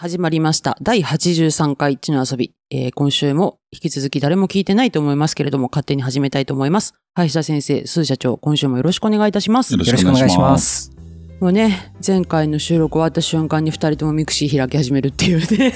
始まりました。第83回チノアソビ。えー今週も引き続き誰も聞いてないと思いますけれども、勝手に始めたいと思います。林田先生、鈴社長、今週もよろしくお願いいたします。よろしくお願いします。もうね、前回の収録終わった瞬間に二人とも mixi開き始めるっていうね。きっ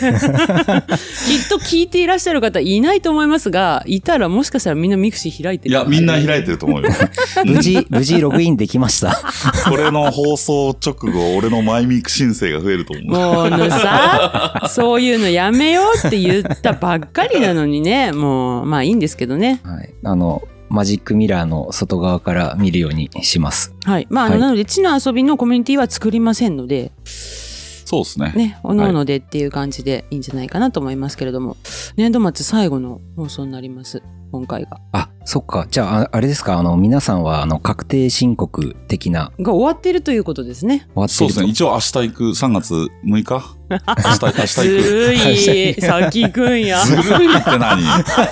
と聞いていらっしゃる方いないと思いますが、いたらもしかしたらみんな mixi開いてる。いや、みんな開いてると思うよ。無事、無事ログインできました。これの放送直後、俺のマイミク申請が増えると思う。もうのさ、そういうのやめようって言ったばっかりなのにね、もう、まあいいんですけどね。はい。あの、マジックミラーの外側から見るようにします。はい。まあ、はいなので、地の遊びのコミュニティは作りませんので、そうですね。ね、おのおのでっていう感じでいいんじゃないかなと思いますけれども、年度末最後の放送になります、今回が。あ、そっか。じゃあ、ああれですか。あの、皆さんは、あの、確定申告的な、が終わっているということですね。終わってるとそうですね。一応明日行く3月6日明日、明日？ず行く。るい、先行くんや。ずるいって何？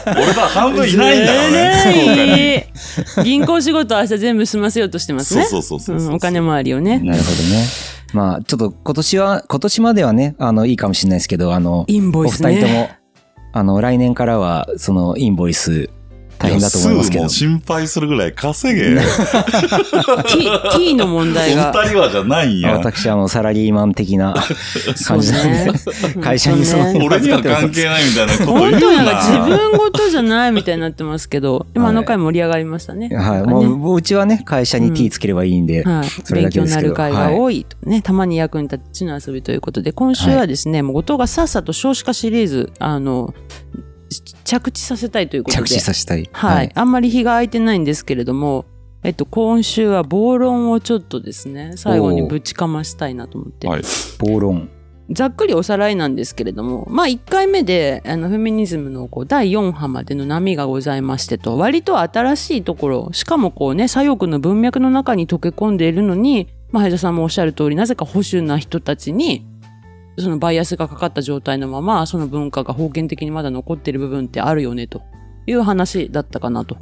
俺ら半分いないんだからね。銀行仕事明日全部済ませようとしてますそうね。そうそうそうう。んお金回りをね。なるほどね。まあ、ちょっと今年は、今年まではね、あの、いいかもしれないですけど、あの、インボおイスね。二人とも、あの、来年からは、その、インボイス、大変だと思いますけどもう心配するぐらい稼げ。T, T の問お題が。二人はじゃないんや。私、あの、サラリーマン的な感じなんで、ね会社にそのね俺には関係ないみたいなこと言うな。本当なんか自分事じゃないみたいになってますけど、でもあの回盛り上がりましたね。はい。もう、もううちはね、会社に T つければいいんで、はい、それ勉強にだけですけどなる回が多いとね、たまに役に立つ地の遊びということで、今週はですね、もう後藤がさっさと少子化シリーズ、あの、着地させたいということで。着地させたい。はい、あんまり日が空いてないんですけれども、えっと、今週は暴論をちょっとですね、最後にぶちかましたいなと思って。はい。暴論。ざっくりおさらいなんですけれども、まあ1回目であのフェミニズムのこう第4波までの波がございましてと、割と新しいところ、しかもこうね、左翼の文脈の中に溶け込んでいるのに、まあ、林田さんもおっしゃる通り、なぜか保守な人たちに、そのバイアスがかかった状態のまま、その文化が封建的にまだ残っている部分ってあるよね、という話だったかなと。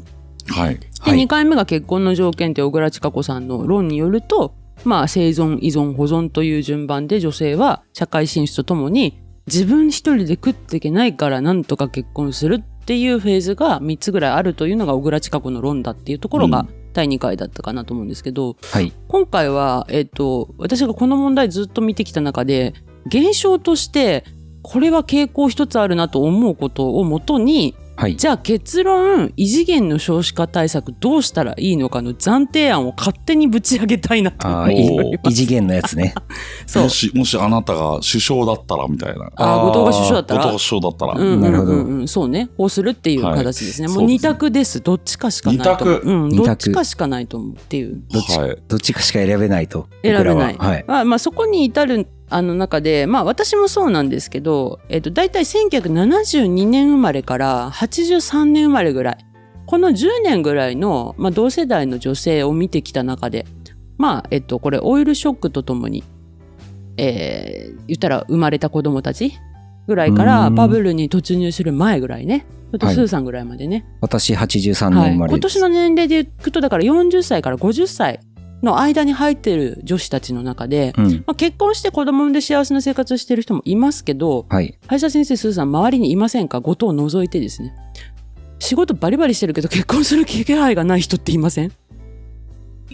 はい。で、はい2回目が結婚の条件って小倉千佳子さんの論によると、まあ生存、依存、保存という順番で女性は社会進出とともに自分一人で食っていけないからなんとか結婚するっていうフェーズが3つぐらいあるというのが小倉千佳子の論だっていうところがうん第2回だったかなと思うんですけど、はい。今回は、えっと、私がこの問題ずっと見てきた中で、現象として、これは傾向一つあるなと思うことをもとに、はい。じゃあ結論、異次元の少子化対策どうしたらいいのかの暫定案を勝手にぶち上げたいなと思いいます。異次元のやつね。そうも。し、もしあなたが首相だったらみたいな。ああ、後藤が首相だったら後藤が首相だったら。うんうんなるほどうんうん、そうね。こうするっていう形ですね。もう二はいそうですね択です。どっちかしかないと思う。二択うん、どっちかしかないと思うっていう。どっち、はい。どっちかしか選べないと。選べない。はい。まあ、まあ、そこに至るあの中で、まあ私もそうなんですけど、えっと、大体1972年生まれから83年生まれぐらい。この10年ぐらいの、まあ、同世代の女性を見てきた中で、まあ、えっと、これ、オイルショックとともに、えー、言ったら生まれた子供たちぐらいから、うんバブルに突入する前ぐらいね。ちょっとはいスーさんぐらいまでね。私83はい、年生まれです。今年の年齢でいくとだから40歳から50歳の間に入ってる女子たちの中で、うん。まあ、結婚して子供産んで幸せな生活をしてる人もいますけどはい。林田先生スーさん周りにいませんか？後藤を除いてですね。仕事バリバリしてるけど結婚する気配がない人っていません？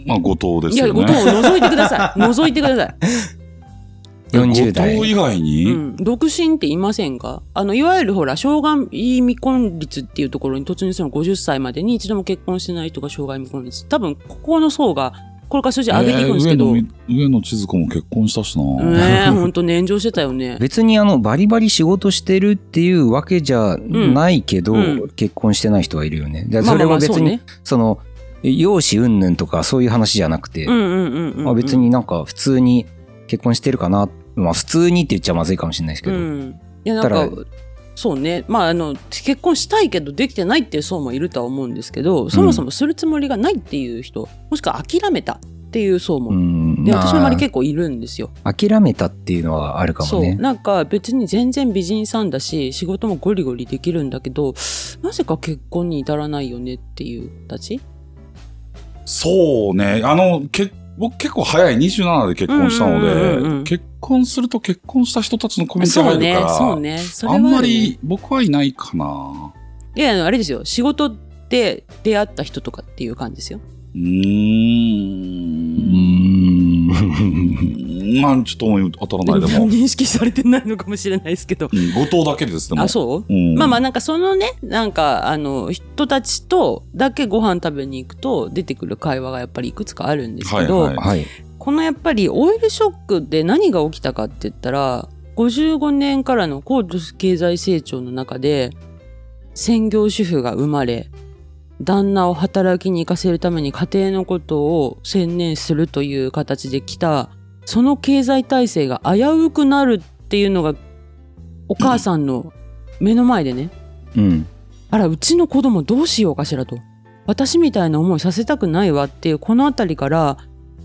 まあ、後藤でいや後すよね。藤を除いてください。除いてください、40代。後藤以外に、うん、独身っていませんか？あのいわゆるほら障害未婚率っていうところに突入するの50歳までに一度も結婚してない人が障害未婚率。多分ここの層がこれから数字上げていくんですけど、えー上野千鶴子も結婚したしな。ねえ、ほんと炎上してたよね。別にあの、バリバリ仕事してるっていうわけじゃないけど、うん結婚してない人はいるよね。でまあまあまあそれは別に、そその、容姿云々とかそういう話じゃなくて、別になんか普通に結婚してるかな。まあ普通にって言っちゃまずいかもしれないですけど。うん。いや、なんたから、そうね。まあ、あの、結婚したいけどできてないっていう層もいるとは思うんですけど、そもそもするつもりがないっていう人、もしくは諦めたっていう層も。うんで、私の周りま結構いるんですよ。あ諦めたっていうのはあるかそう。もね。なんか別に全然美人さんだし、仕事もゴリゴリできるんだけど、なぜか結婚に至らないよねっていう子たち？そうね。あの、結僕結構早い27で結婚したので、うんうんうんうん結婚すると結婚した人たちのコミュニティそうね入るから、そうねそれはあんまり僕はいないかな。いやあれですよ仕事で出会った人とかっていう感じですようー。うんん。まあちょっと思い当たらないでも。認識されてないのかもしれないですけどうん後藤だけです、でも。あそう？うん。まあまあなんかそのねなんかあの人たちとだけご飯食べに行くと出てくる会話がやっぱりいくつかあるんですけど、はいはいはい。このやっぱりオイルショックで何が起きたかって言ったら55年からの高度経済成長の中で専業主婦が生まれ旦那を働きに行かせるために家庭のことを専念するという形で来たその経済体制が危うくなるっていうのがお母さんの目の前でね、うん。あらうちの子供どうしようかしらと私みたいな思いさせたくないわっていうこの辺りから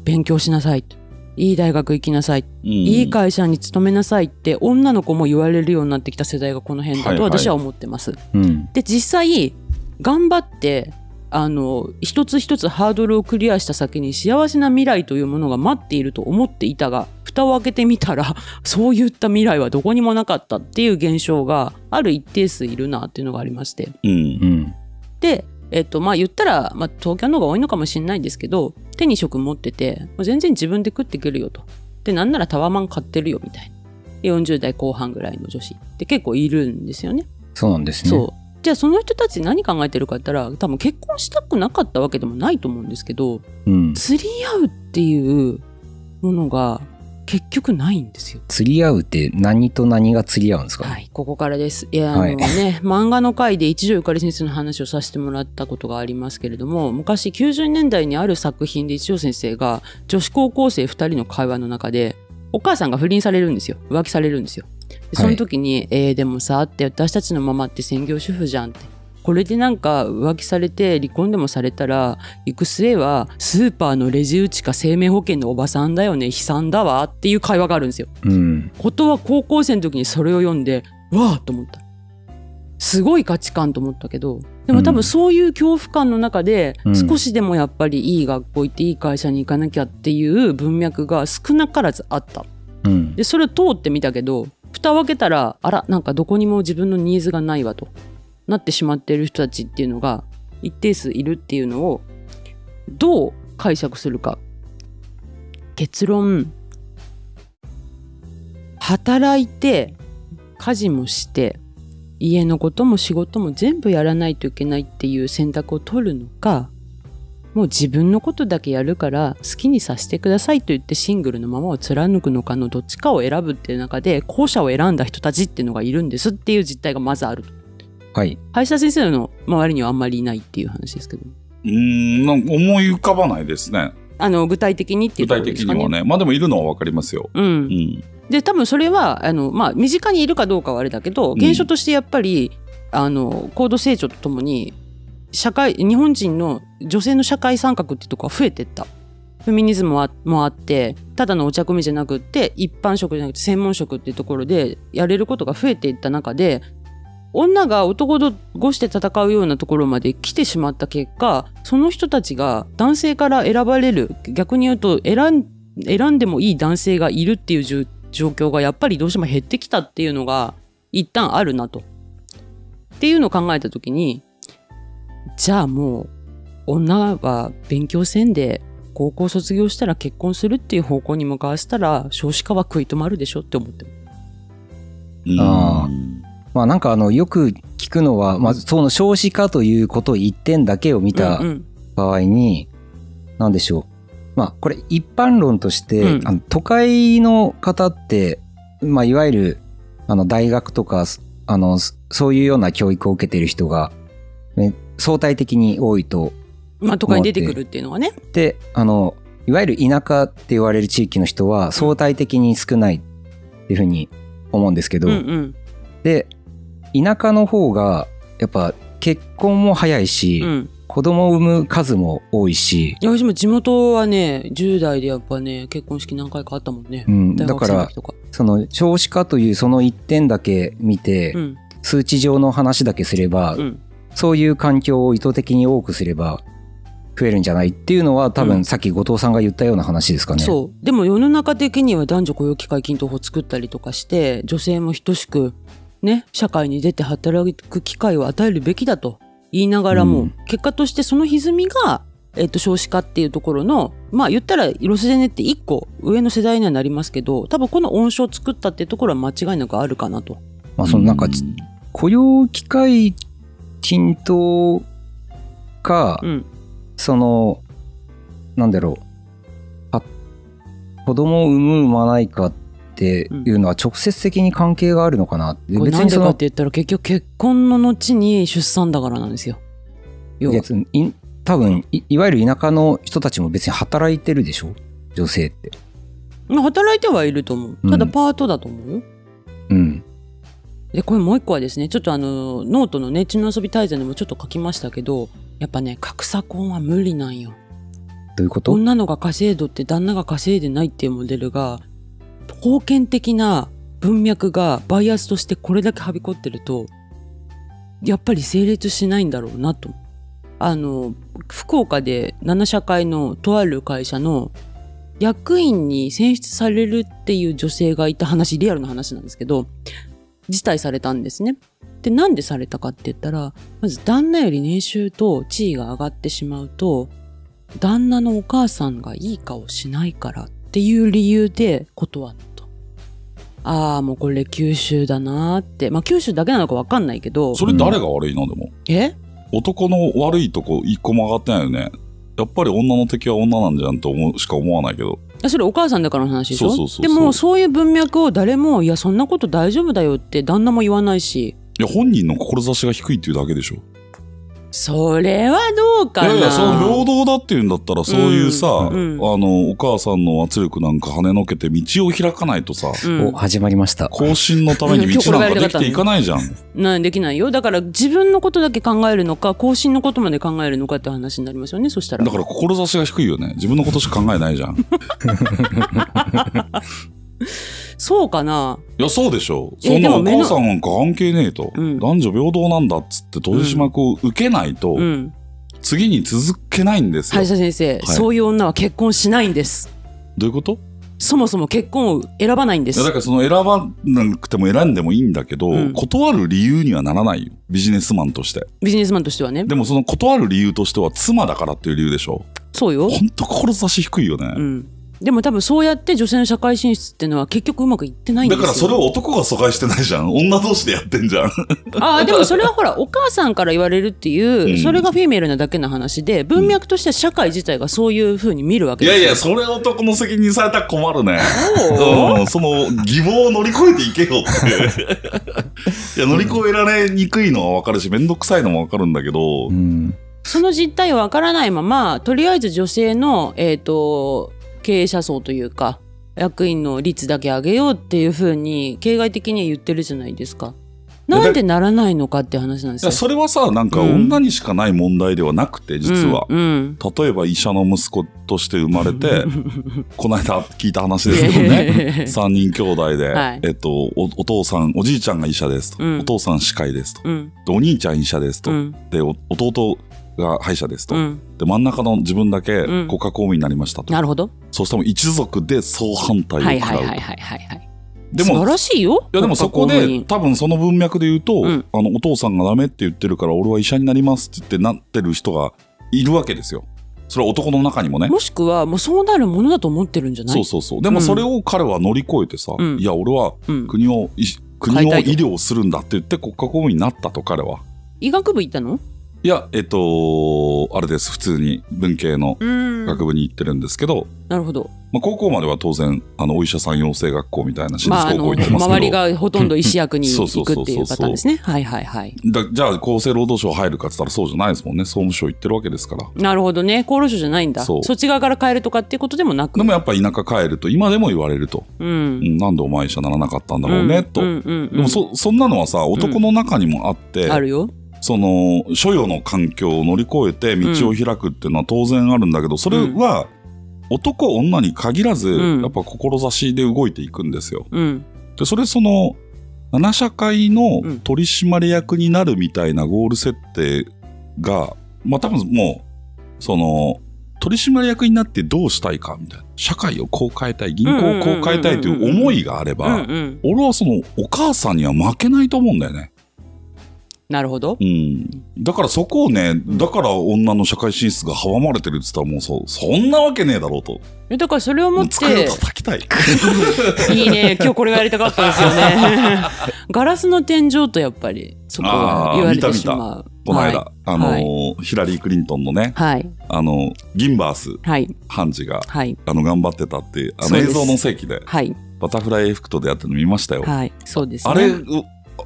勉強しなさいといい大学行きなさい、うんいい会社に勤めなさいって女の子も言われるようになってきた世代がこの辺だとはいはい私は思ってます。うん。で実際頑張ってあの一つ一つハードルをクリアした先に幸せな未来というものが待っていると思っていたが蓋を開けてみたら そういった未来はどこにもなかったっていう現象がある一定数いるなっていうのがありましてうんう。ん。で、えっとまあ、言ったら、まあ、東京の方が多いのかもしれないんですけど手に職持ってて全然自分で食っていけるよとでなんならタワマン買ってるよみたいな40代後半ぐらいの女子って結構いるんですよね。そうなんですね。じゃあその人たち何考えてるかって言ったら多分結婚したくなかったわけでもないと思うんですけどうん。釣り合うっていうものが結局ないんですよ。釣り合うって何と何が釣り合うんですか、はい、ここからです。いや、はいあのね、漫画の回で一条ゆかり先生の話をさせてもらったことがありますけれども、昔90年代にある作品で一条先生が女子高校生2人の会話の中で、お母さんが不倫されるんですよ。浮気されるんですよ。でその時に、えーでもさ、って私たちのママって専業主婦じゃんって。これでなんか浮気されて離婚でもされたら行く末はスーパーのレジ打ちか生命保険のおばさんだよね悲惨だわっていう会話があるんですよ。うん。ことは高校生の時にそれを読んでわあと思ったすごい価値観と思ったけどでも多分そういう恐怖感の中でうん少しでもやっぱりいい学校行っていい会社に行かなきゃっていう文脈が少なからずあったうん。でそれを通ってみたけど蓋を開けたらあらなんかどこにも自分のニーズがないわとなってしまっている人たちっていうのが一定数いるっていうのをどう解釈するか。結論。働いて家事もして家のことも仕事も全部やらないといけないっていう選択を取るのかもう自分のことだけやるから好きにさせてくださいと言ってシングルのままを貫くのかのどっちかを選ぶっていう中で後者を選んだ人たちっていうのがいるんですっていう実態がまずあるとはい。林田先生の周りにはあんまりいないっていう話ですけどうーん、なんか思い浮かばないですね。あの具体的にっていう具体ところですかね的にはね。まあでもいるのはわかりますよ。うんうん。で多分それはあの、まあ、身近にいるかどうかはあれだけど現象としてやっぱり、あの高度成長とともに社会日本人の女性の社会参画っていうところが増えてった。フェミニズムはもあってただのお茶組じゃなくって一般職じゃなくて専門職っていうところでやれることが増えていった中で女が男とごして戦うようなところまで来てしまった結果その人たちが男性から選ばれる逆に言うと選んでもいい男性がいるっていう状況がやっぱりどうしても減ってきたっていうのが一旦あるなと。っていうのを考えた時にじゃあもう女は勉強せんで高校卒業したら結婚するっていう方向に向かわせたら少子化は食い止まるでしょって思ってあまあなんかあの、よく聞くのは、まあその少子化ということ一点だけを見た場合に、なんでしょう。まあこれ一般論として、うん。あの都会の方って、まあいわゆるあの大学とか、あの、そういうような教育を受けている人が、ね、相対的に多いとまあ都会に出てくるっていうのはね。であのいわゆる田舎って言われる地域の人は相対的に少ないっていうふうに思うんですけど、うんうん。で田舎の方がやっぱ結婚も早いし、うん。子供を産む数も多いし、私も地元はね10代でやっぱね結婚式何回かあったもんね、うん、大だからその少子化というその一点だけ見て、うん。数値上の話だけすれば、うんそういう環境を意図的に多くすれば増えるんじゃないっていうのは多分さっき後藤さんが言ったような話ですかね。そう。でも世の中的には男女雇用機会均等法作ったりとかして、女性も等しく、ね、社会に出て働く機会を与えるべきだと言いながらも、うん結果としてその歪みが、えっと、少子化っていうところの、まあ言ったら、ロスジェネって一個上の世代にはなりますけど、多分この温床を作ったっていうところは間違いなくあるかなと。まあそのなんかち雇用機会均等か、うん。その、なんだろう、あ子供を産む産まないかっていうのは直接的に関係があるのかなって、これなんで別にそのかって言ったら結局結婚の後に出産だからなんですよ。多分いいわゆる田舎の人たちも別に働いてるでしょ？女性って。まあ働いてはいると思う。ただパートだと思うよ。うん。で、これもう一個はですね、ちょっとあの、ノートのね、血の遊び大全でもちょっと書きましたけど、やっぱね、格差婚は無理なんよ。どういうこと？女のが稼いどって旦那が稼いでないっていうモデルが、封建的な文脈がバイアスとしてこれだけはびこってると、やっぱり成立しないんだろうなと。あの、福岡で七社会のとある会社の役員に選出されるっていう女性がいた話、リアルな話なんですけど、辞退されたんですね。で、なんでされたかって言ったら、まず旦那より年収と地位が上がってしまうと、旦那のお母さんがいい顔しないからっていう理由で断った。ああ、もうこれ九州だなーって。まあ九州だけなのかわかんないけど。それ誰が悪いの？でも。え？男の悪いとこ一個も上がってないよね。やっぱり女の敵は女なんじゃんと思うしか思わないけど。あそれお母さんだからの話でしょ？でもそういう文脈を誰も、いやそんなこと大丈夫だよって旦那も言わないし。いや、本人の志が低いっていうだけでしょ。それはどうかないやいや、その平等だっていうんだったら、そういうさ、うんうんあの、お母さんの圧力なんか跳ねのけて道を開かないとさ、うんお、始まりました。更新のために道なんかできていかないじゃん。なできないよ。だから自分のことだけ考えるのか、後進のことまで考えるのかって話になりますよね、そしたら。だから志が低いよね。自分のことしか考えないじゃん。いそうかな？や、そうでしょ。えそんなお母さんなんか関係ねえと。うん男女平等なんだっつって取締役を受けないと、うん。次に続けないんですよ。林田先生、はいそういう女は結婚しないんです。どういうこと？そもそも結婚を選ばないんですいやだ。からその選ばなくても選んでもいいんだけど、うん断る理由にはならないよ。ビジネスマンとして。ビジネスマンとしてはね。でもその断る理由としては妻だからっていう理由でしょ。そうよ。ほんと志低いよね。うん。でも多分そうやって女性の社会進出っていうのは結局うまくいってないんですよ。だからそれを男が疎開してないじゃん。女同士でやってんじゃん。ああ、でもそれはほら、お母さんから言われるっていう、うんそれがフィメールなだけの話で、文脈としては社会自体がそういうふうに見るわけですよ。いやいや、それ男の責任されたら困るね。そう？うん、その疑問を乗り越えていけよって。いや、乗り越えられにくいのはわかるし、めんどくさいのもわかるんだけど、うん。その実態はわからないまま、とりあえず女性の、えっ、と、経営者層というか、役員の率だけ上げようっていうふうに、形骸的には言ってるじゃないですか。なんでならないのかって話なんですよ。それはさ、なんかうん女にしかない問題ではなくて、実は。うん。うん例えば医者の息子として生まれて、この間聞いた話ですけどね。三人兄弟で、はいえっとお、お父さん、おじいちゃんが医者ですと。うんお父さん歯科医ですと。うん。でお兄ちゃん医者ですと。うん。で、お弟が歯医者ですと。うん。で、真ん中の自分だけうん国家公務員になりましたと。なるほど。そうしたら一族で総反対をはい食らうと。はいはいはいはいはい。でも、素晴いらしいよ。やでもそこで多分その文脈で言うと、うんあの、お父さんがダメって言ってるから俺は医者になりますってなってる人がいるわけですよ。それは男の中にもね。もしくは、もうそうなるものだと思ってるんじゃない？そうそうそう。でもそれを彼は乗り越えてさ、うんいや、俺はうん。国を、い国を医療するんだって言って国家公務員になったと彼は。医学部行ったの？いや、えっと、あれです。普通に文系のうん学部に行ってるんですけど、なるほど。まあ、高校までは当然、あの、お医者さん養成学校みたいな私まあ、あ立高校の、行ってますけど、周りがほとんど医師役に行くっていうパターンですね。はいはいはい。だじゃあ厚生労働省入るかって言ったらそうじゃないですもんね。総務省行ってるわけですから。なるほどね。厚労省じゃないんだ。そっち側から変えるとかっていうことでもなく。でもやっぱ田舎帰ると今でも言われると。う。うんん、なんでお前医者ならなかったんだろうね、と。でもそ、そんなのはさ、男の中にもあって、あるよ。その、所与の環境を乗り越えて道を開くっていうのは当然あるんだけど、それは、男、女に限らず、うんやっぱ志で動いていくんですよ。うん。で、それその、七社会のうん取締役になるみたいなゴール設定が、まあ多分もう、その、取締役になってどうしたいかみたいな。社会をこう変えたい、銀行をこう変えたいという思いがあれうんば、うん。俺はその、お母さんには負けないと思うんだよね。なるほど。うん。だからそこをね、だから女の社会進出が阻まれてるって言ったらもうそう、そんなわけねえだろうと。えだからそれをもっ机をて、叩きたい。いいね、今日これがやりたかったですよね。ガラスの天井とやっぱり、そこは言われてしまう。この間、はいあのーヒラリー・クリントンのね、はい。あの、ギンバースはい。判事が、はい。あの、頑張ってたって、あの映像の世紀で、はい。バタフライエフェクトでやってるの見ましたよ。はい。そうですね。あれ、う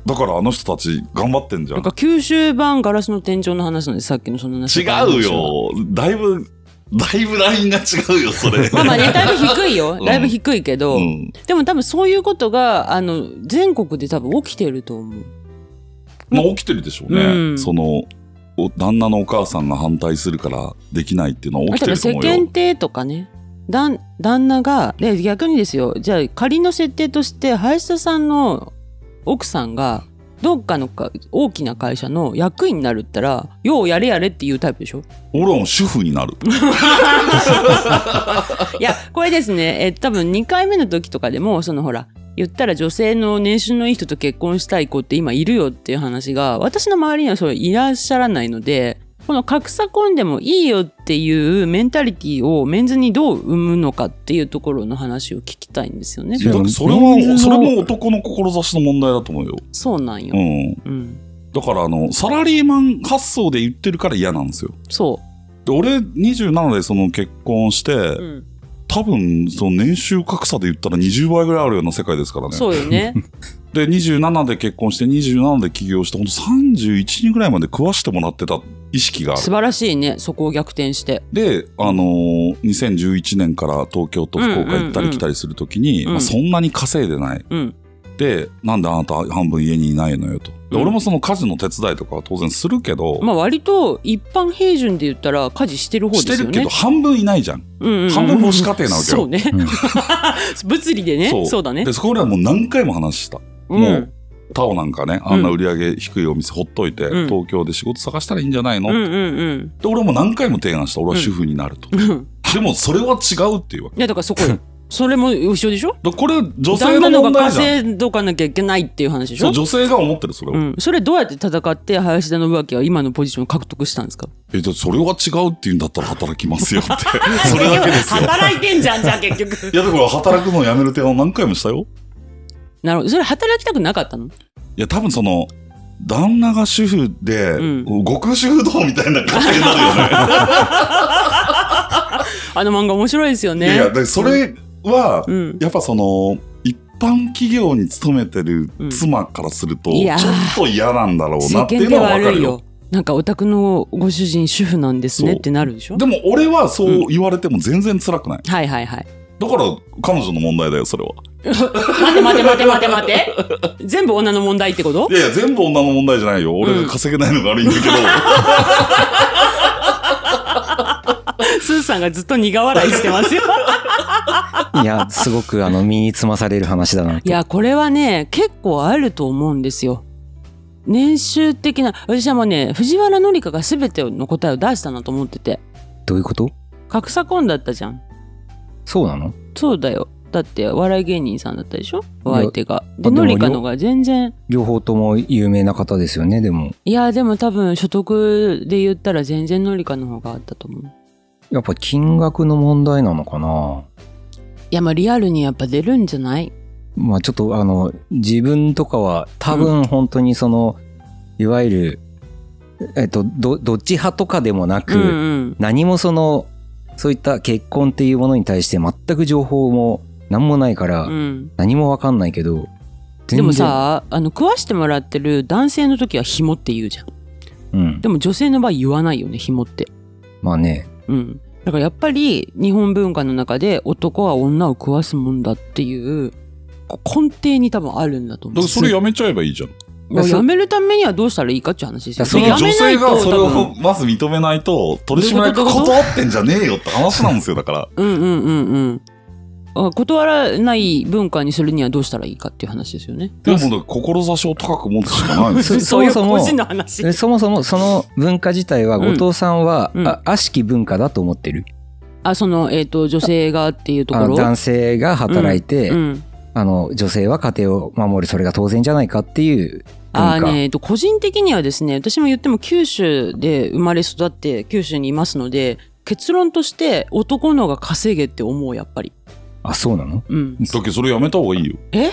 だからあの人たち頑張ってんじゃん。なんか九州版ガラスの天井の話なんです、さっきのその話。違う。よ。だいぶ、だいぶラインが違うよ、それ。まあまあね、だいぶ低いよう。んだいぶ低いけど、うん。でも多分そういうことが、あの、全国で多分起きてると思う。まあ起きてるでしょうね。うんその、お旦那のお母さんが反対するからできないっていうのは起きてると思うよ間。体とかね、旦旦那が、で、逆にですよ、じゃあ仮の設定として、林田さんの奥さんが、どっかのか大きな会社の役員になるったら、ようやれやれっていうタイプでしょ？俺はもう主婦になる。いや、これですね、え多分2回目の時とかでも、そのほら、言ったら女性の年収のいい人と結婚したい子って今いるよっていう話が、私の周りにはそれいらっしゃらないので、この格差婚でもいいよっていうメンタリティをメンズにどう生むのかっていうところの話を聞きたいんですよね。いやだってそれは、それも男の志の問題だと思うよ。そうなんよう。ん。うん。だからあの、サラリーマン発想で言ってるから嫌なんですよ。そで俺27でその結婚して、う。うん。多分その年収格差で言ったら20倍ぐらいあるような世界ですからね。そうよね。で、27で結婚して27で起業して、ほんと31人ぐらいまで食わしてもらってた意識がある素。晴らしいね。そこを逆転して。で、あのー2011年から東京と福岡行ったり来たりするときに、うんまあ、そんなに稼いでない。うん。で、なんであなた半分家にいないのよと。でうん俺もその家事の手伝いとかは当然するけど、まあ割と一般平準で言ったら家事してる方ですよね。してるけど半分いないじゃん。うんうんうん半分母子家庭なわけよそうね。うん 物理でね。そうだねで、。そこではもう何回も話した。うんもう、タオなんかね、あんな売り上げ低いお店ほっといて、うん東京で仕事探したらいいんじゃないの、うんうんうんで、俺も何回も提案した。俺は主婦になると。うん。でも、それは違うっていうわけ。いやだからそこよ。それも一緒でしょ？これ、女性の問題じゃん。稼いどかなきゃいけないっていう話でしょ？女性が思ってる、それを。うん、それどうやって戦って林田信明は今のポジションを獲得したんですか？え、だってそれは違うって言うんだったら働きますよって。それだけですよ。働いてんじゃんじゃあ結局いや、だから働くのをやめる提案を何回もしたよ。なるほど。それ働きたくなかったの？いや、多分その、旦那が主婦で、うん。極主婦道みたいな家庭になるよね。あの漫画面白いですよね。いや、でそれは、うん。やっぱその、一般企業に勤めてる妻からすると、ちょっと嫌なんだろう世なっていう間でのはわかるよ。なんかお宅のご主人主婦なんですねってなるでしょ？でも俺はそう言われても全然辛くない。はいはいはい。だから彼女の問題だよ、それは。待て待て待て待て待て。全部女の問題ってこと？いやいや、全部女の問題じゃないよ。俺が稼げないのが悪いんだけど。スーさんがずっと苦笑いしてますよ。いや、すごくあの身につまされる話だなと。いやこれはね結構あると思うんですよ。年収的な私はもうね藤原紀香が全ての答えを出したなと思ってて。どういうこと？格差婚だったじゃん。そうなの？そうだよだってお笑い芸人さんだったでしょ？お相手が。であでも紀香のが全然。両方とも有名な方ですよね、でも。いやでも多分所得で言ったら全然紀香の方があったと思う。やっぱ金額の問題なのかな？いやまあリアルにやっぱ出るんじゃない？まあちょっとあの、自分とかは多分本当にその、いわゆる、えっと、ど、どっち派とかでもなく、うんうん。何もその、そういった結婚っていうものに対して全く情報も何もないから、うん。何もわかんないけど、でも、さあの食わしてもらってる男性の時は紐って言うじゃん。うん。でも女性の場合言わないよね紐って。まあね、うん。だからやっぱり日本文化の中で男は女を食わすもんだっていう根底に多分あるんだと思う。だからそれやめちゃえばいいじゃん。いややめるためにはどうしたらいいかっていう話ですよ。そのやめないと女性がそれをまず認めないと、取締役どういうこと？断ってんじゃねえよって話なんですよ、だから。うんうんうんうん。あ断らない文化にするにはどうしたらいいかっていう話ですよね。でも、志を高く持つしかないですよ。そそういうそもそも個人の話。でそもそもその文化自体はうん後藤さんは、うんあ悪しき文化だと思ってるあ、その、えっ、と、女性がっていうところ？あ男性が働いて、うん。あの女性は家庭を守るそれが当然じゃないかっていう文化あーね、えっと、個人的にはですね、私も言っても九州で生まれ育って九州にいますので、結論として男の方が稼げって思う、やっぱり。あそうなの？うん。だけどそれやめた方がいいよ。え？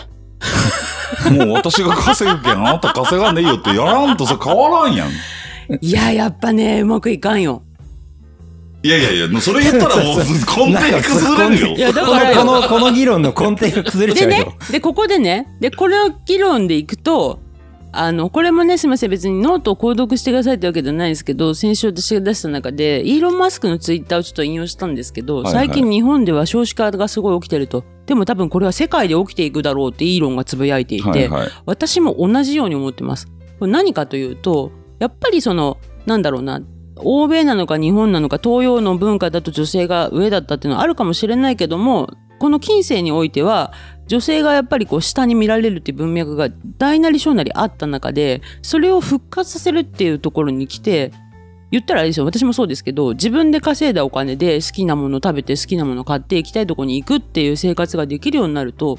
もう私が稼ぐけん、あなた稼がんでいいよってやらんとさ変わらんやん。いや、やっぱね、うまくいかんよ。いやいやいや、それ言ったらもう 根底が崩れるよ。いや、だこからこのこの議論の根底が崩れちゃでねうよ。、で、ここでね、で、これを議論でいくと、あの、これもね、すみません、別にノートを購読してくださいってわけじゃないですけど、先週私が出した中で、イーロン・マスクのツイッターをちょっと引用したんですけど、はいはい最近日本では少子化がすごい起きてると。でも多分これは世界で起きていくだろうってイーロンがつぶやいていて、はいはい。私も同じように思ってます。これ何かというと、やっぱりその、なんだろうな、欧米なのか日本なのか東洋の文化だと女性が上だったっていうのはあるかもしれないけども、この近世においては、女性がやっぱりこう下に見られるっていう文脈が大なり小なりあった中で、それを復活させるっていうところに来て、言ったらあれですよ、私もそうですけど、自分で稼いだお金で好きなもの食べて好きなもの買って行きたいところに行くっていう生活ができるようになると、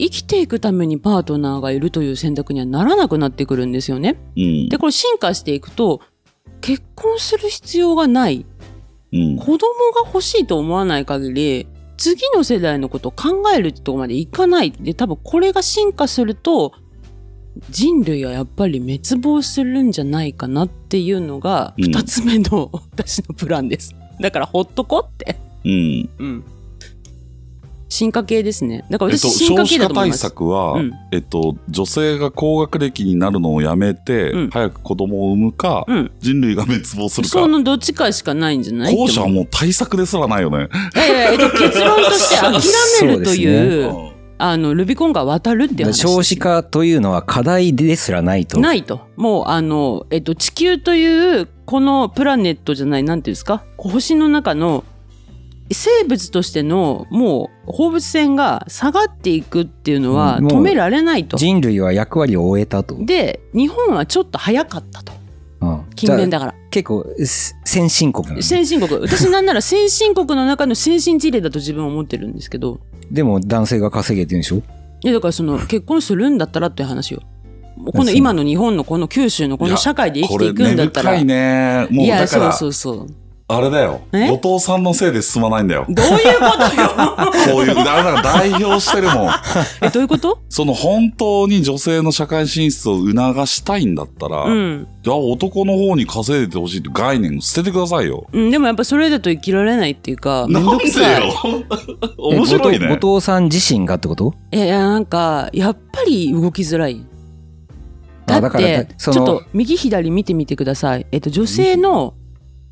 生きていくためにパートナーがいるという選択にはならなくなってくるんですよね。うんで、これ進化していくと、結婚する必要がない。うん。子供が欲しいと思わない限り、次の世代のことを考えるってとこまでいかない。で、多分これが進化すると、人類はやっぱり滅亡するんじゃないかなっていうのが、うん二つ目の 私のプランです。だからほっとこって。うん。うん。進化系ですね。だからえっと、私進化少子化対系だと思います。策は、うんえっと、女性が高学歴になるのをやめて、うん早く子供を産むか、うん。人類が滅亡するかそ。のどっちかしかないんじゃない？後者はもう対策ですらないよね。いやいや、えっと、結論として諦めるという、うんあの、ルビコンが渡るっていう話です。少子化というのは課題ですらないと。ないと。もう、あの、えっと、地球という、このプラネットじゃない、なんていうんですか、星の中の、生物としての、もう、放物線が下がっていくっていうのは止められないと。人類は役割を終えたと。で、日本はちょっと早かったと。うん勤勉だから。結構す先進国先進国。私なんなら先進国の中の先進事例だと自分は思ってるんですけど、でも男性が稼げって言うんでしょ？いやだからその結婚するんだったらっていう話よ。この今の日本のこの九州のこの社会で生きていくんだったら。いね。もういや、そうだから、そうそう。あれだよ。え？後藤さんのせいで進まないんだよ。どういうことよ？こういう、だから代表してるもん。え、どういうこと？その本当に女性の社会進出を促したいんだったら、うん。じゃあ男の方に稼いでてほしいって概念を捨ててくださいよ。うん、でもやっぱそれだと生きられないっていうか、めなんくさい。でよ面白いね。え後藤後藤さん自身がってこと？いやいや、なんか、やっぱり動きづらい。だって、ちょっと右左見てみてください。えっと、女性の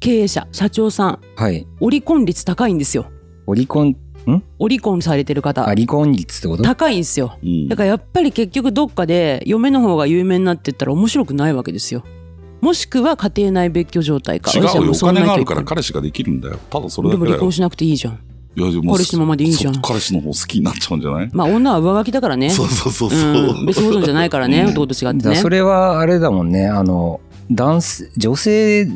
経営者、社長さん、はい。オリコン率高いんですよ。オリコン、オリコンされてる方あ、。離婚率ってこと？高いんですよ。うんだからやっぱり結局どっかで嫁の方が有名になってったら面白くないわけですよ。もしくは家庭内別居状態か。違うよ。お金があるから彼氏ができるんだよ。ただそれだけだよでも離婚。しなくていいじゃん。いやでも彼氏のままでいいじゃんそ彼氏の方好きになっちゃうんじゃない？まあ女は上書きだからね。そうそうそうそう。うん、別保存じゃないからね、うん男と違ってねそ。れはあれだもんね。あの、男性、女性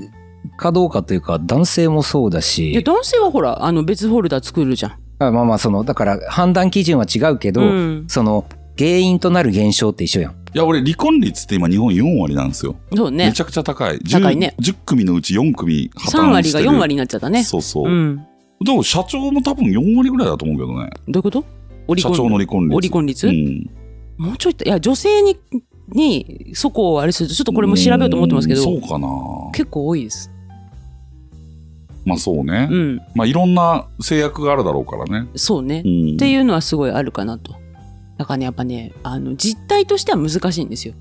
かどうかというか、男性もそうだいやし、男性はほら、あの別フォルダ作るじゃん。あまあまあ、その、だから判断基準は違うけど、うん。その、原因となる現象って一緒やん。いや、俺、離婚率って今日本4割なんですよ。そうねめち。ゃくちゃ高い。高いね 10, 10組のうち4組破綻してる。3割が4割になっちゃったね。そうそう。うん。でも社長も多分4割ぐらいだと思うけどね。どういうこと？社長の離婚率。オリコン率？うん。もうちょいいや、女性に、に、そこをあれすると、ちょっとこれも調べようと思ってますけど、そうかな。結構多いです。まあそうね。うん。まあいろんな制約があるだろうからね。そうね。うん。っていうのはすごいあるかなと。だからね、やっぱね、あの、実態としては難しいんですよ。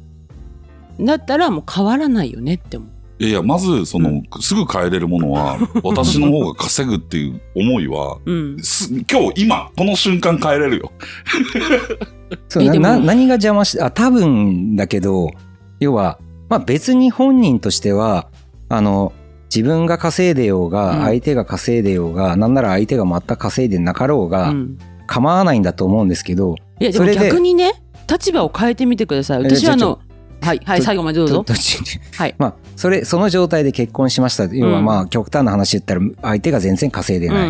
だったらもう変わらないよねって思う。いやいや、まず、その、すぐ帰れるものは、私の方が稼ぐっていう思いは、うん。す今日、今、この瞬間帰れるよ。そうなえでもな何が邪魔して、あ、多分だけど、要は、まあ別に本人としては、あの、自分が稼いでよううん。が、相手が稼いでようが、なんなら相手が全く稼いでなかろうが、うん。構わないんだと思うんですけど、いやでもそれで逆にね立場を変えてみてください。え私はあのはいはいど最後までどうぞ。はい。まあ、それ、その状態で結婚しました。要はまあ、極端な話言ったら、相手が全然稼いでない。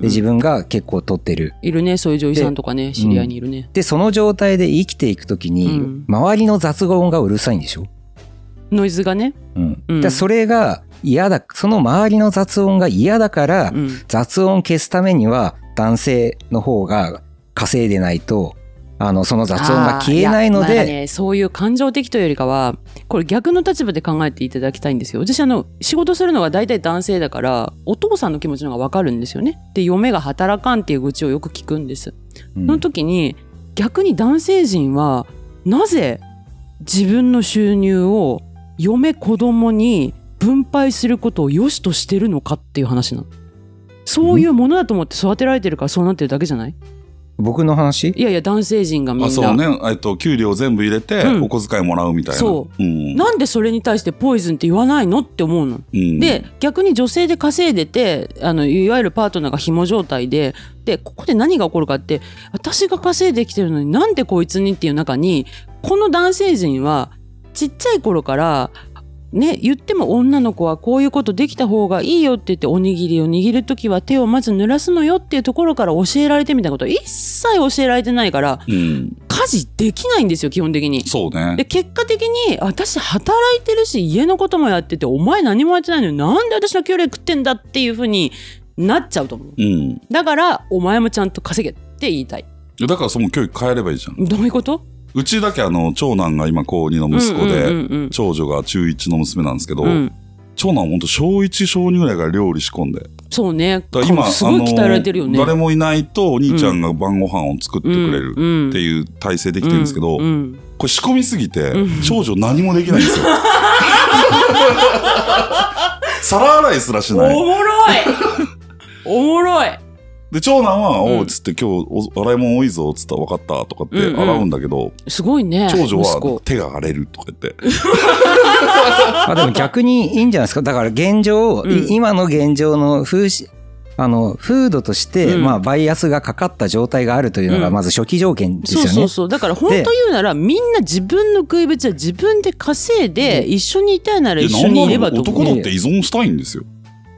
で、自分が結構取ってる。いるねそういう女優さんとかね知り合いにいるね。で、その状態で生きていくときに、うん。周りの雑音がうるさいんでしょ？ノイズがね。うん。うん。でそれが嫌だ、その周りの雑音が嫌だから、うん。雑音を消すためには、男性の方が稼いでないと、あの、その雑音が消えないのあーやまね、そういう感情的というよりかはこれ逆の立場で考えていただきたいんですよ。私あの仕事するのが大体男性だからお父さんの気持ちの方が分かるんですよね。で嫁が働かんっていう愚痴をよく聞くんです。うん。その時に逆に男性陣はなぜ自分の収入を嫁子供に分配することを良しとしてるのかっていう話なの。そういうものだと思って育てられてるからそうなってるだけじゃない？僕の話？いやいや男性陣がみんな。あそうね、えっと、給料全部入れて、うんお小遣いもらうみたいな。。そうん。なんでそれに対してポイズンって言わないのって思うの。うん、で逆に女性で稼いでてあのいわゆるパートナーが紐状態ででここで何が起こるかって私が稼いできてるのになんでこいつにっていう中にこの男性陣はちっちゃい頃からね言っても女の子はこういうことできた方がいいよって言っておにぎりを握る時は手をまず濡らすのよっていうところから教えられてみたいなことは一切教えられてないからうん。家事できないんですよ基本的に。そうねで。結果的に私働いてるし家のこともやっててお前何もやってないのになんで私の給料食ってんだっていうふうになっちゃうと思ううん。だからお前もちゃんと稼げって言いたいだからその教育変えればいいじゃん。どういうこと？うちだけあの、長男が今高2の息子で、うんうんうん長女が中1の娘なんですけど、うん。うん長男はほんと小1、小2ぐらいから料理仕込んで。そうね。だから今、すごい鍛えられてるよね。あの誰もいないとお兄ちゃんが晩ご飯を作ってくれるうん。っていう体制できてるんですけど、うんうん。これ仕込みすぎてうん、長女何もできないんですよ。皿洗いすらしない。おもろい。おもろいで、長男は、うん。おう、つって今日お洗い物多いぞ、つったら分かったとかって洗うんだけど、すごいね。長女は手が荒れるとか言って。まあでも逆にいいんじゃないですか。だから現状、今の現状の風し、あの、風土として、うん。まあ、バイアスがかかった状態があるというのが、うん。まず初期条件ですよね。そうそうそう。だから本当言うならみんな自分の食い物は自分で稼いで一緒にいたいなら一緒にいればと思う。男だって依存したいんですよ。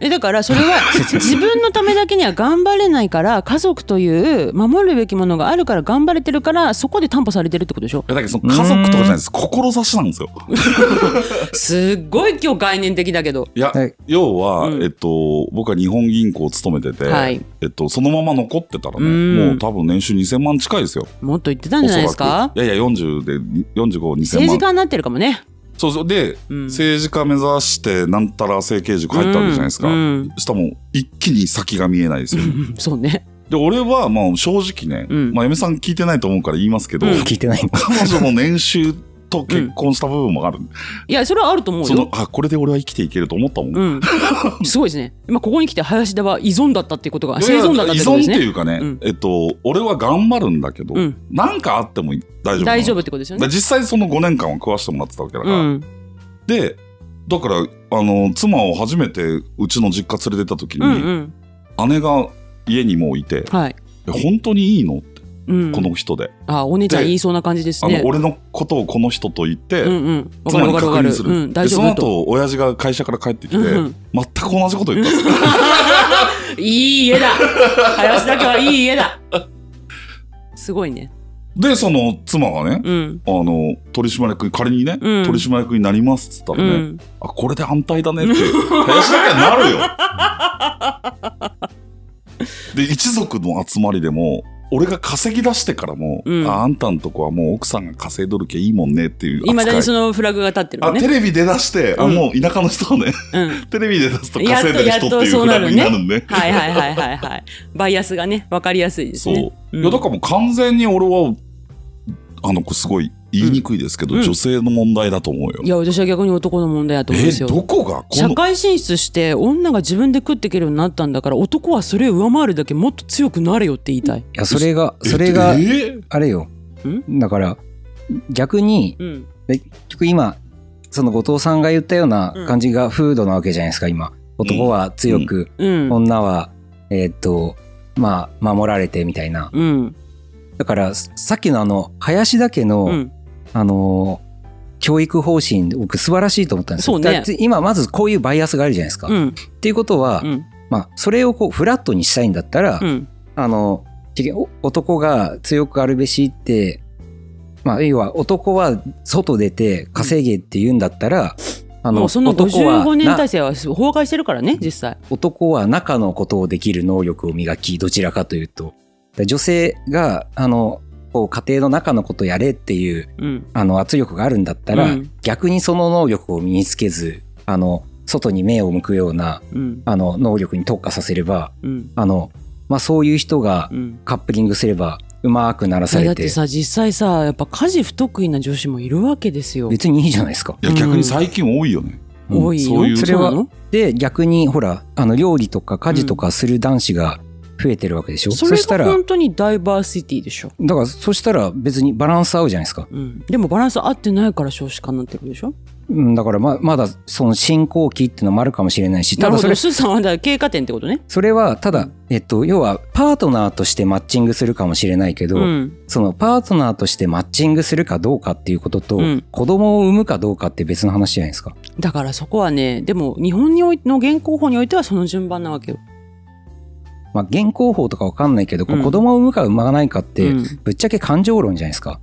えだからそれは 自分のためだけには頑張れないから家族という守るべきものがあるから頑張れてるからそこで担保されてるってことでしょ？いやだけどその家族とかじゃないです。志なんですよ。すっごい今日概念的だけど。いや、はい。要は、うん。えっと、僕は日本銀行を勤めてて、はい。えっと、そのまま残ってたらね、うん。もう多分年収2000万近いですよ。もっと言ってたんじゃないですか？いやいや、40で、45、2000万。政治家になってるかもね、そうそう。で、うん、政治家目指して、なんたら整形塾入ったわけじゃないですか。うんしたらもう、一気に先が見えないですよ。う んそうねで、俺はもう正直ね、うんまあ、嫁さん聞いてないと思うから言いますけど、うん聞いてないの。彼女の年収と結婚した部分もある。いやそれはあると思うよその、あ、これで俺は生きていけると思ったもん。うん、すごいですね。今ここに来て林田は依存だったっていうことが、いやいや生存だったっ依存てことですね。っていうかね、うんえっと、俺は頑張るんだけど、うんなんかあっても大丈夫。大丈夫ってことですよね。実際その5年間は食わしてもらってたわけだから。うん。で、だから、あの、妻を初めてうちの実家連れてった時に、うんうん。姉が家にもういて、はい。え本当にいいのって、うん。この人で。あ、お姉ちゃん言いそうな感じですね。あの、俺のことをこの人と言って、うんうん。確認する。うん、その。後、親父が会社から帰ってきて、うんうん全く同じこと言ったんですよ。いい家だ林田家はいい家だすごいね。で、その妻がね、うん。あの、取締役、仮にね、うん取締役になりますっつったらね、うん。あ、これで反対だねって、林だけはなるよ。で、一族の集まりでも、俺が稼ぎ出してからも、うんああんたんとこはもう奥さんが稼いどるけいいもんねっていう扱い。いまだにそのフラグが立ってるあ。テレビで出して、あ、うんもう田舎の人はね、うん。テレビで出すと稼いでる人っていうやっとやっとそうフラグなるねになるんで。はいはいはいはいはい。バイアスがね、わかりやすいですそう。ね。いや、だからもう完全に俺は、あの、これすごい言いにくいですけど、うん女性の問題だと思うよ。いや、私は逆に男の問題だと思うんえ、ですよ。どこが？この、社会進出して女が自分で食っていけるようになったんだから男はそれを上回るだけもっと強くなれよって言いたい。いや、それが、えそれがえ、ーあれよ。だから、逆に、うん。結局今、その後藤さんが言ったような感じが風土なわけじゃないですか、今。男は強く、うん。女は、えーっと、まあ、守られてみたいな。うん。だから、さっきのあの、林田家の、うん。あのー教育方針、僕素晴らしいと思ったんですよ。そうね今、まずこういうバイアスがあるじゃないですか。っうん。ていうことは、うん。まあ、それをこう、フラットにしたいんだったら、うん。あの、男が強くあるべしって、まあ、要は男は外出て稼げって言うんだったら、あの、もうその男は55年な体制は崩壊してるからね、実際。男は中のことをできる能力を磨き、どちらかというと。で女性が、あの、こう家庭の中のことやれっていう、うん。あの、圧力があるんだったら、うん逆にその能力を身につけず、あの、外に目を向くような、うん。あの、能力に特化させれば、うん。あの、まあ、そういう人がうん。カップリングすれば、うまくならされて、だってさ、実際さ、やっぱ家事不得意な女子もいるわけですよ。別にいいじゃないですか。いや、逆に最近多いよね。うん多いよ。そういうそれはで、逆に、ほら、あの、料理とか家事とかする男子が増えてるわけでしょ、それしたら、が本当にダイバーシティでしょ？だから、そしたら別にバランス合うじゃないですか。うん。でもバランス合ってないから少子化になってるでしょ？うん、だからま、まだその進行期っていうのもあるかもしれないし、ただそれスーさんはだ経過点ってことね。それは、ただうん、えっと、要は、パートナーとしてマッチングするかもしれないけど、うん。そのパートナーとしてマッチングするかどうかっていうことと、うん子供を産むかどうかって別の話じゃないですか。だからそこはね、でも日本においの現行法においてはその順番なわけよ。まあ、現行法とかわかんないけど、こううん子供を産むか産まないかって、うんぶっちゃけ感情論じゃないですか。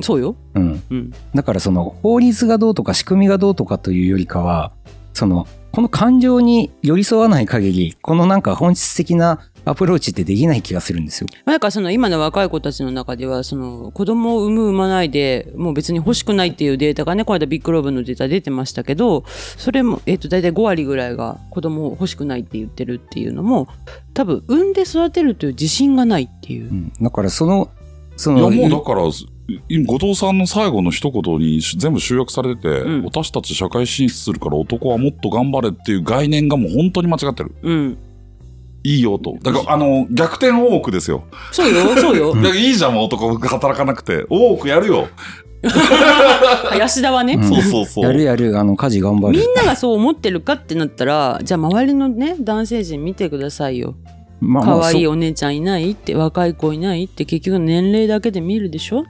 そうよ。うん。うん。だからその法律がどうとか仕組みがどうとかというよりかは、その、この感情に寄り添わない限り、このなんか本質的なアプローチってできない気がするんですよ。まあだからその今の若い子たちの中ではその子供を産む産まないでもう別に欲しくないっていうデータがねこの間ビッグローブのデータ出てましたけどそれも、えっと大体5割ぐらいが子供を欲しくないって言ってるっていうのも多分産んで育てるという自信がないっていうう。ん。だからその、そいや、の、もうだから、今後藤さんの最後の一言に全部集約されてて、うん私たち社会進出するから男はもっと頑張れっていう概念がもう本当に間違ってる。うん。いいよと。だから、あの、逆転大奥ですよ。そうよ、そうよ。だからいいじゃん、もう男働かなくて。大奥やるよ。林田はね。うんそうそうそう。やるやる、あの、家事頑張る。みんながそう思ってるかってなったら、じゃあ周りのね、男性陣見てくださいよ。まあ可愛いそお姉ちゃんいないって、若い子いないって、結局年齢だけで見るでしょ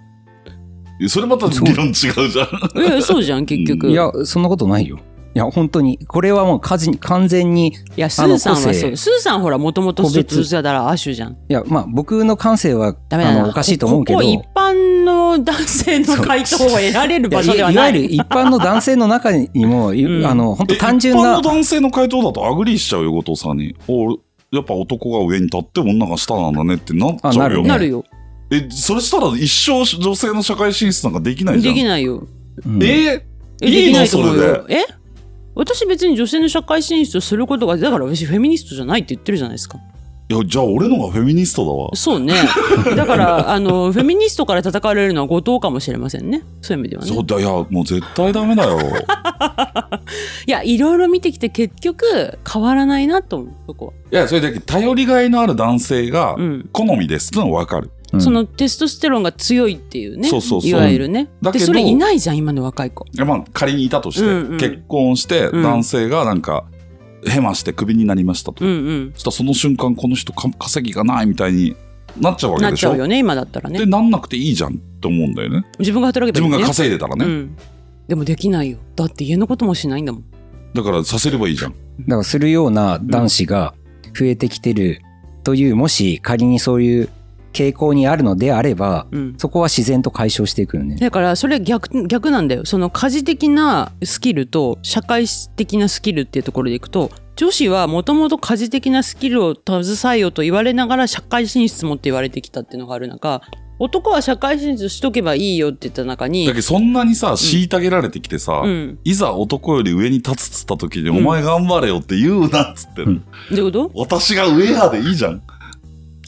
それまた理論違うじゃん。いや、そうじゃん、結局。いや、そんなことないよ。いや、本当に。これはもう完全に、いいや、スーさんはそう。スーさんほら、もともと個別ちょっとだから亜種じゃん。や、まあ僕の感性は、ダメだな。あの、おかしいと思うけど、ここ一般の男性の回答を得られる場所ではいいない。わゆる一般の男性の中にも、んあの、本当え単純な一般の、男性の回答だと agree しちゃうよ、後藤さんに。おやっぱ男が上に立って女が下なんだねってなっちゃうよ。なるよ。え、それしたら一生女性の社会進出なんかできないじゃん。できないよ。うんええ、いいのそよ。え？私別に女性の社会進出をすることが、だから私フェミニストじゃないって言ってるじゃないですか。いや、じゃあ俺のがフェミニストだわ。そうね。だから、あの、フェミニストから叩かれるのは後藤かもしれませんね。そういう意味ではね。そうだ、いや、もう絶対ダメだよ。いや、いろいろ見てきて結局変わらないなと思う、そこは。いや、それだけ頼りがいのある男性がうん。好みですってのはわかる。うんそのテストステロンが強いっていうね。そうそうそういわゆるね。で、だけどそれいないじゃん、今の若い子。いや、まあ、仮にいたとして、うんうん結婚してうん男性がなんか、ヘマしてクビになりましたと。うんうん。そしたらその瞬間、この人か稼ぎがないみたいになっちゃうわけでしょなっちゃう。よね、今だったらねで、。なんなくていいじゃんって思うんだよね。自分が働けばいいね。自分が稼いでたらね。うん。でもできないよ。だって家のこともしないんだもん。だからさせればいいじゃん。だからするような男子が増えてきてるという、もし仮にそういう傾向にあるのであれば、うん。そこは自然と解消していくよね。だからそれ逆逆なんだよその家事的なスキルと社会的なスキルっていうところでいくと女子はもともと家事的なスキルを携えようと言われながら社会進出もって言われてきたっていうのがある中男は社会進出しとけばいいよって言った中にだけどそんなにさ、虐げられてきてさ、うんいざ男より上に立つっつった時に、うんお前頑張れよって言うなっつってる、うんどういうこと？私が上やでいいじゃん。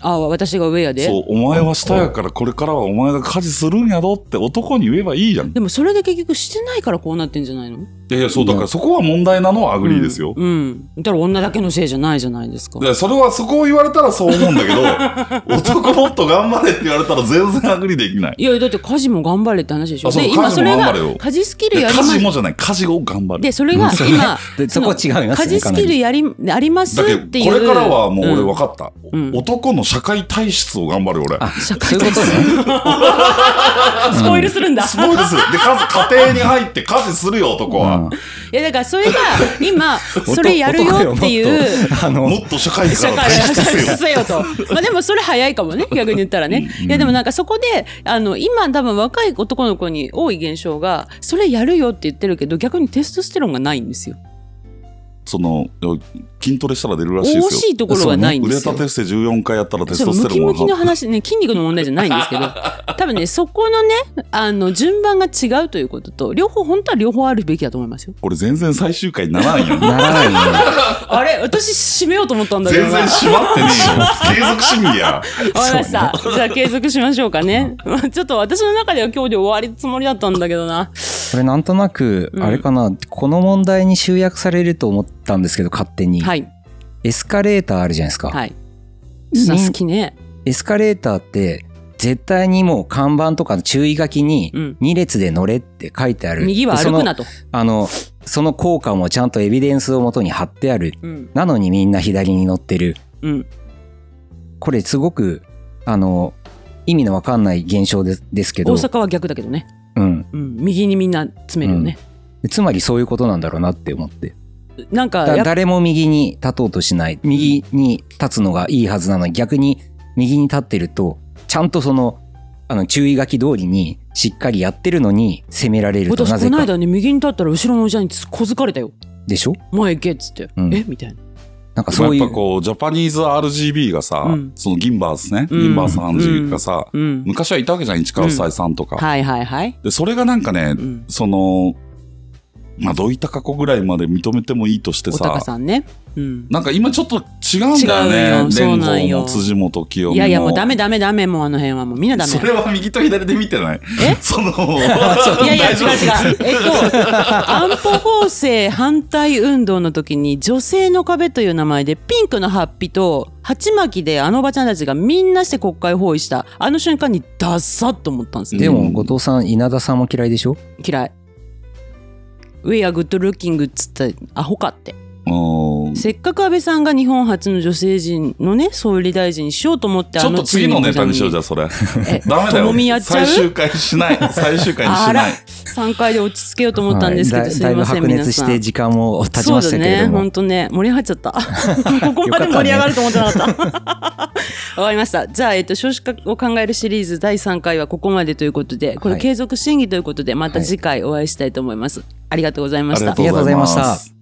ああ私が上やで？そう、お前は下やからこれからはお前が家事するんやろって男に言えばいいじゃん。いでもそれで結局してないからこうなってんじゃないの？や、いやいや、そう、だからそこは問題なのは agree ですよ。うん。だから女だけのせいじゃないじゃないですか。でそれは、そこを言われたらそう思うんだけど、男もっと頑張れって言われたら全然アグリできない。いや、だって家事も頑張れって話でしょ。あそうで、今家事それがも頑張れよ、家事スキルでやります家事もじゃない、家事を頑張る。で、それが今、でそこは違いますね家事スキルやり、ありますっていう。これからはもう俺分かった。うん男の社会体質を頑張る俺。あ、そういうことね。スポイルするんだ。すごいです。で、家家庭に入って家事するよ、男は。いや、だからそれが、今、それやるよっていう、男よもっとあのもっと社会か社会ら退出せよ。させよと。まあでもそれ早いかもね、逆に言ったらね。いやでもなんかそこで、あの、今多分若い男の子に多い現象が、それやるよって言ってるけど、逆にテストステロンがないんですよ。その、筋トレしたら出るらしいですよ。惜しいところがないんですよ腕立。て伏せ14回やったらテストステロンがムキの話ね、筋肉の問題じゃないんですけど、多分ね、そこのね、あの、順番が違うということと、両方、本当は両方あるべきだと思いますよ。これ全然最終回にならんよ。ならないね。あれ？私、締めようと思ったんだけどな。全然閉まってねえよ。継続審議や。わかりました。じゃあ継続しましょうかね。まあちょっと私の中では今日で終わりつもりだったんだけどな。これなんとなく、うんあれかな、この問題に集約されると思ったんですけど、勝手に。はい。エスカレーターあるじゃないですか。はい。さ好きね。エスカレーターって、絶対にもう看板とかの注意書きにうん2列で乗れって書いてある。右はでその歩くなと。あの、その効果もちゃんとエビデンスをもとに貼ってある。うん。なのにみんな左に乗ってる。うん。これすごく、あの、意味のわかんない現象ですですけど、大阪は逆だけどね。うん。うん。右にみんな詰めるよね。つまりそういうことなんだろうなって思って。なんか誰も右に立とうとしない。右に立つのがいいはずなのに逆に右に立ってると、ちゃんとその、あの、注意書き通りにしっかりやってるのに責められると私なぜか。この間ね、右に立ったら後ろのおじさんに小づかれたよ。でしょ？前行けっつって。うんえ？みたいな。なんかそういうやっぱ。こう、ジャパニーズ RGB がさ、うんそのギンバースね、うんギンバース判事がさ、うん。昔はいたわけじゃん、市川夫妻さんとか。はいはいはい。で、それがなんかね、うん。その、まあ、どういった過去ぐらいまで認めてもいいとしてさ、さんね。うん。なんか今ちょっと違うんだよね。よそうなんよ蓮舫も辻元清美も。いやいやもうダメダメダメもうあの辺はもうみんなダメ。それは右と左で見てない？え？その、いやいや違う違う。えっと、安保法制反対運動の時に女性の壁という名前でピンクのハッピと鉢巻きであのおばちゃんたちがみんなして国会包囲したあの瞬間にダッサッと思ったんですよ。でも、うん後藤さん、稲田さんも嫌いでしょ？嫌い。We are good looking っつったアホかって。うん。せっかく安倍さんが日本初の女性陣のね総理大臣にしようと思ってちょっと次のネタにしよう、じゃあゃそれ。え ダメだよ。っちゃう？最終回しない。最終回にしあらない。3回で落ち着けようと思ったんですけど、はいすいません皆さん熱して時間も経ちそうだましたけれねども。本当ね盛り上がっちゃった。ここまで盛り上がると思ってなかった。わかりました。じゃあ、えっと、少子化を考えるシリーズ第3回はここまでということでこれはい継続審議ということでまた次回お会いしたいと思います、ありがとうございました。ありがとうございました。